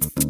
thank you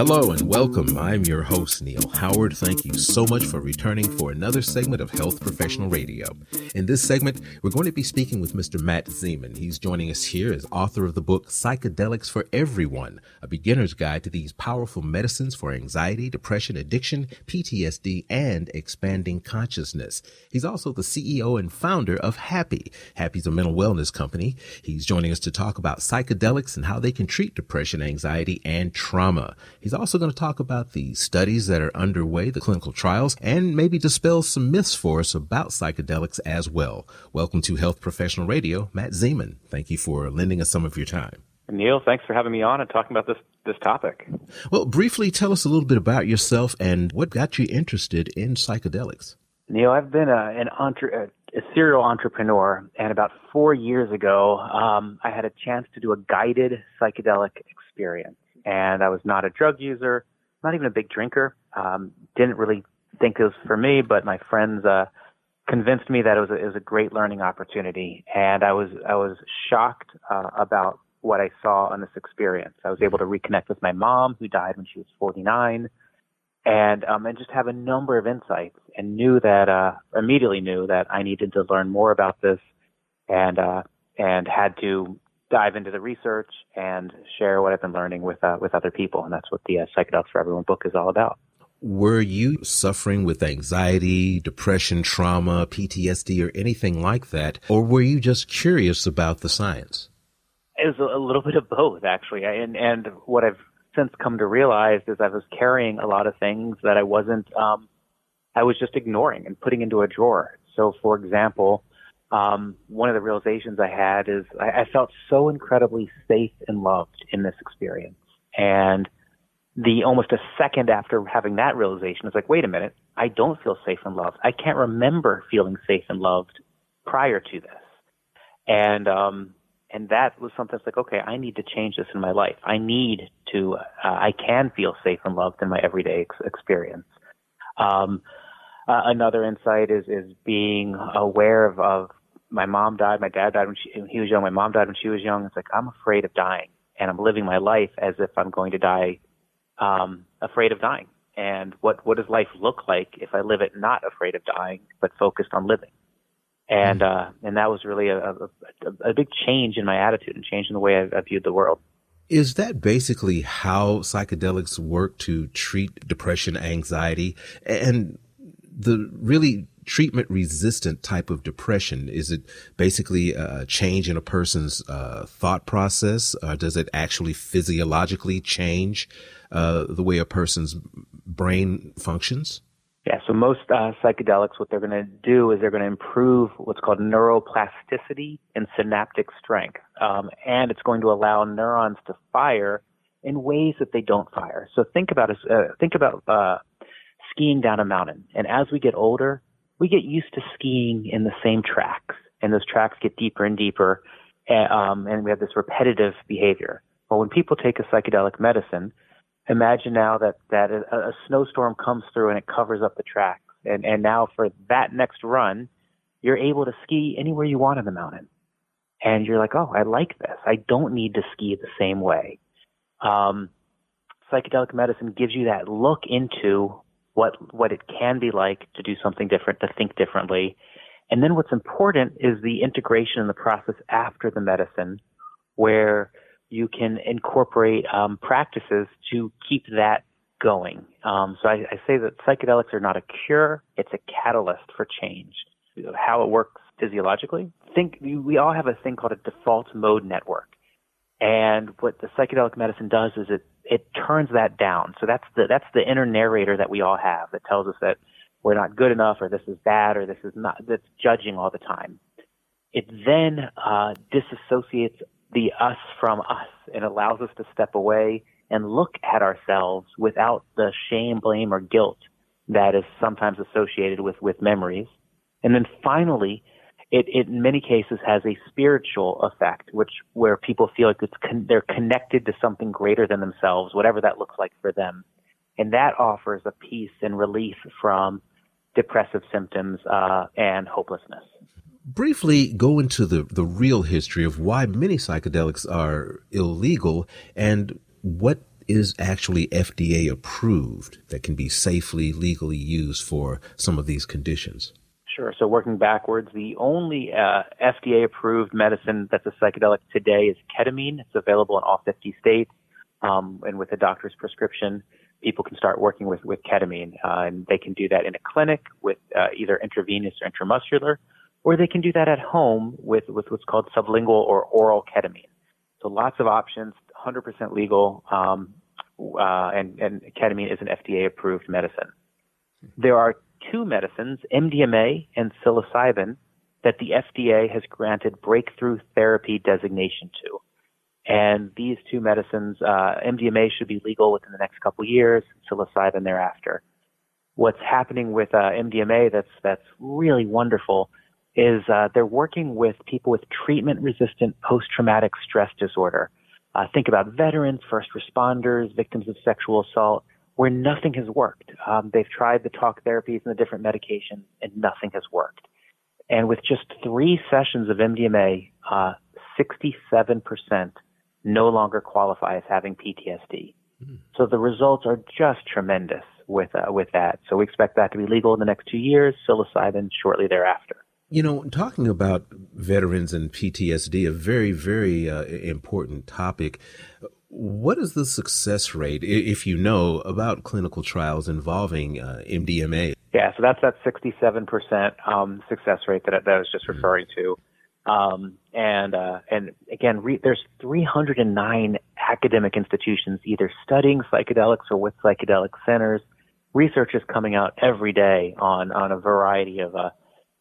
Hello and welcome. I'm your host, Neil Howard. Thank you so much for returning for another segment of Health Professional Radio. In this segment, we're going to be speaking with Mr. Matt Zemon. He's joining us here as author of the book Psychedelics for Everyone, a beginner's guide to these powerful medicines for anxiety, depression, addiction, PTSD, and expanding consciousness. He's also the CEO and founder of Happy. Happy's a mental wellness company. He's joining us to talk about psychedelics and how they can treat depression, anxiety, and trauma. He's He's also going to talk about the studies that are underway, the clinical trials, and maybe dispel some myths for us about psychedelics as well. Welcome to Health Professional Radio, Matt Zemon. Thank you for lending us some of your time. Neil, thanks for having me on and talking about this this topic. Well, briefly tell us a little bit about yourself and what got you interested in psychedelics. Neil, I've been a, an entre- a serial entrepreneur, and about four years ago, um, I had a chance to do a guided psychedelic experience and I was not a drug user, not even a big drinker. Um, didn't really think it was for me, but my friends uh, convinced me that it was a, it was a great learning opportunity, and I was I was shocked uh, about what I saw in this experience. I was able to reconnect with my mom, who died when she was 49, and um, and just have a number of insights, and knew that uh, immediately knew that I needed to learn more about this, and uh, and had to dive into the research and share what I've been learning with uh, with other people, and that's what the uh, Psychedelics for Everyone book is all about. Were you suffering with anxiety, depression, trauma, PTSD, or anything like that, or were you just curious about the science? It was a little bit of both, actually, and and what I've since come to realize is I was carrying a lot of things that I wasn't, um, I was just ignoring and putting into a drawer. So, for example, um, one of the realizations I had is I, I felt so incredibly safe and loved in this experience. And the almost a second after having that realization, it's like, wait a minute, I don't feel safe and loved. I can't remember feeling safe and loved prior to this. And um, and that was something that's like, okay, I need to change this in my life. I need to, uh, I can feel safe and loved in my everyday ex- experience. Um, uh, another insight is is being aware of, of my mom died, my dad died when, she, when he was young, my mom died when she was young. It's like I'm afraid of dying, and I'm living my life as if I'm going to die, um, afraid of dying. And what what does life look like if I live it not afraid of dying, but focused on living? And uh, and that was really a, a, a big change in my attitude and change in the way I, I viewed the world. Is that basically how psychedelics work to treat depression, anxiety, and the really treatment resistant type of depression? Is it basically a change in a person's uh, thought process? Or does it actually physiologically change uh, the way a person's brain functions? Yeah, so most uh, psychedelics, what they're going to do is they're going to improve what's called neuroplasticity and synaptic strength. Um, and it's going to allow neurons to fire in ways that they don't fire. So think about, uh, think about uh, skiing down a mountain. And as we get older, we get used to skiing in the same tracks, and those tracks get deeper and deeper, and, um, and we have this repetitive behavior. Well, when people take a psychedelic medicine, imagine now that that a, a snowstorm comes through and it covers up the tracks, and and now for that next run, you're able to ski anywhere you want in the mountain, and you're like, oh, I like this. I don't need to ski the same way. Um, psychedelic medicine gives you that look into what what it can be like to do something different, to think differently. And then what's important is the integration in the process after the medicine, where you can incorporate um, practices to keep that going. Um, so I, I say that psychedelics are not a cure; it's a catalyst for change. How it works physiologically. Think we all have a thing called a default mode network. And what the psychedelic medicine does is it it turns that down. So that's the that's the inner narrator that we all have that tells us that we're not good enough or this is bad or this is not that's judging all the time. It then uh, disassociates the us from us and allows us to step away and look at ourselves without the shame, blame, or guilt that is sometimes associated with with memories. And then finally, it, it in many cases has a spiritual effect, which where people feel like it's con- they're connected to something greater than themselves, whatever that looks like for them, and that offers a peace and relief from depressive symptoms uh, and hopelessness. briefly go into the, the real history of why many psychedelics are illegal and what is actually FDA approved that can be safely, legally used for some of these conditions? Sure. So working backwards, the only uh, FDA approved medicine that's a psychedelic today is ketamine. It's available in all 50 states. Um, and with a doctor's prescription, people can start working with, with ketamine. Uh, and they can do that in a clinic with uh, either intravenous or intramuscular, or they can do that at home with, with what's called sublingual or oral ketamine. So lots of options, 100% legal, um, uh, and, and ketamine is an FDA approved medicine. There are two medicines, MDMA and psilocybin, that the FDA has granted breakthrough therapy designation to. And these two medicines, uh, MDMA should be legal within the next couple years, psilocybin thereafter. What's happening with uh, MDMA that's that's really wonderful is uh, they're working with people with treatment-resistant post-traumatic stress disorder. Uh, think about veterans, first responders, victims of sexual assault, where nothing has worked. Um, they've tried the talk therapies and the different medications, and nothing has worked. And with just three sessions of MDMA, uh, 67% no longer qualify as having PTSD. Mm. So the results are just tremendous with uh, with that. So we expect that to be legal in the next two years. Psilocybin shortly thereafter. You know, talking about veterans and PTSD, a very very uh, important topic. What is the success rate, if you know, about clinical trials involving uh, MDMA? Yeah, so that's that 67% um, success rate that, that I was just mm. referring to. Um, and uh, and again, re- there's 309 academic institutions either studying psychedelics or with psychedelic centers. Research is coming out every day on on a variety of uh,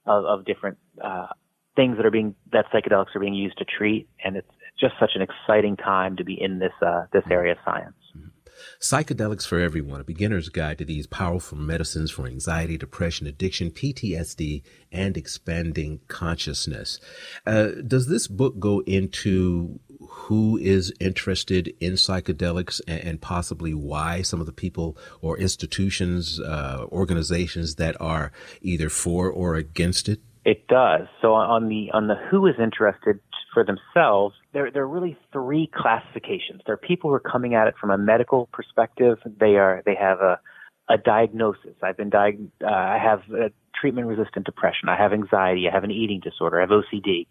of, of different uh, things that are being that psychedelics are being used to treat, and it's just such an exciting time to be in this uh, this area of science. Mm-hmm. Psychedelics for Everyone, a beginner's guide to these powerful medicines for anxiety, depression, addiction, PTSD, and expanding consciousness. Uh, does this book go into who is interested in psychedelics and, and, possibly why some of the people or institutions, uh, organizations that are either for or against it? It does. So on the on the who is interested for themselves, there there are really three classifications. There are people who are coming at it from a medical perspective. They are they have a a diagnosis. I've been diag- uh, I have treatment resistant depression. I have anxiety. I have an eating disorder. I have OCD.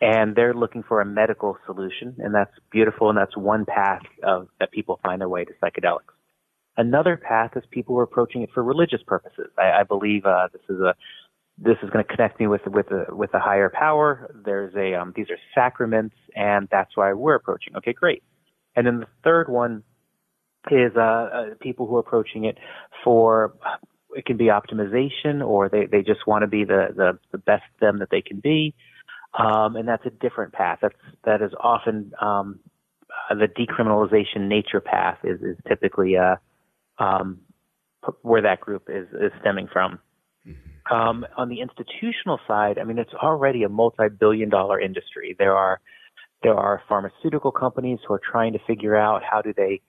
And they're looking for a medical solution, and that's beautiful, and that's one path of, that people find their way to psychedelics. Another path is people who are approaching it for religious purposes. I, I believe uh, this is a this is going to connect me with with a with a higher power. There's a um, these are sacraments, and that's why we're approaching. Okay, great. And then the third one is uh, uh, people who are approaching it for it can be optimization, or they they just want to be the the, the best them that they can be, um, and that's a different path. That's that is often um, the decriminalization nature path is is typically uh, um, where that group is is stemming from. Um, on the institutional side, I mean, it's already a multi-billion dollar industry. There are, there are pharmaceutical companies who are trying to figure out how do they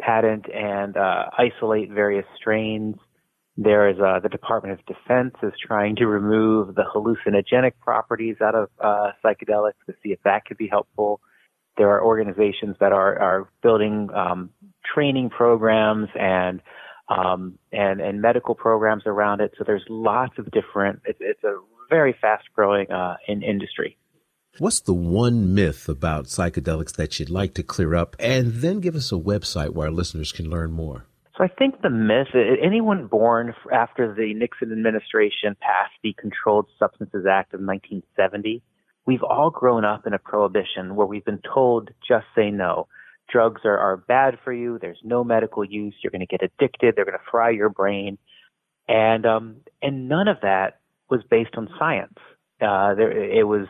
patent and uh, isolate various strains. There is uh, the Department of Defense is trying to remove the hallucinogenic properties out of uh, psychedelics to see if that could be helpful. There are organizations that are are building um, training programs and um, and and medical programs around it. So there's lots of different. It's, it's a very fast growing uh, in industry. What's the one myth about psychedelics that you'd like to clear up, and then give us a website where our listeners can learn more? So I think the myth, anyone born after the Nixon administration passed the Controlled Substances Act of 1970, we've all grown up in a prohibition where we've been told just say no drugs are, are bad for you. There's no medical use. You're going to get addicted. They're going to fry your brain. And, um, and none of that was based on science. Uh, there, it was,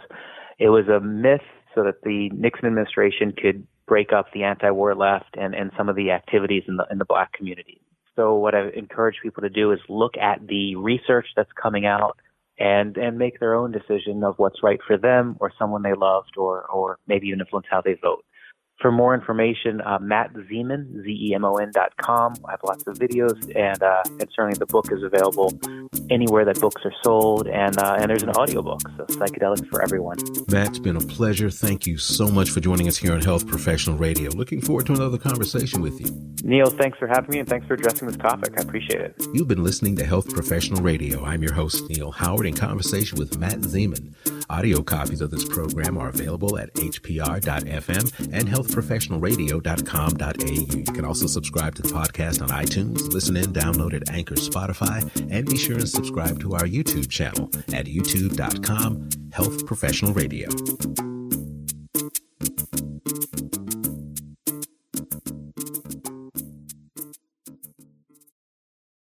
it was a myth so that the Nixon administration could break up the anti-war left and, and some of the activities in the, in the black community. So what I encourage people to do is look at the research that's coming out and, and make their own decision of what's right for them or someone they loved or, or maybe even influence how they vote. For more information, uh, Matt Zemon, Z-E-M-O-N dot com. I have lots of videos, and, uh, and certainly the book is available anywhere that books are sold, and, uh, and there's an audiobook, so Psychedelics for Everyone. Matt, it's been a pleasure. Thank you so much for joining us here on Health Professional Radio. Looking forward to another conversation with you. Neil, thanks for having me, and thanks for addressing this topic. I appreciate it. You've been listening to Health Professional Radio. I'm your host, Neil Howard, in conversation with Matt Zemon. Audio copies of this program are available at hpr.fm and healthprofessionalradio.com.au. You can also subscribe to the podcast on iTunes, listen in, download at Anchor, Spotify, and be sure and subscribe to our YouTube channel at youtube.com, Health Professional Radio.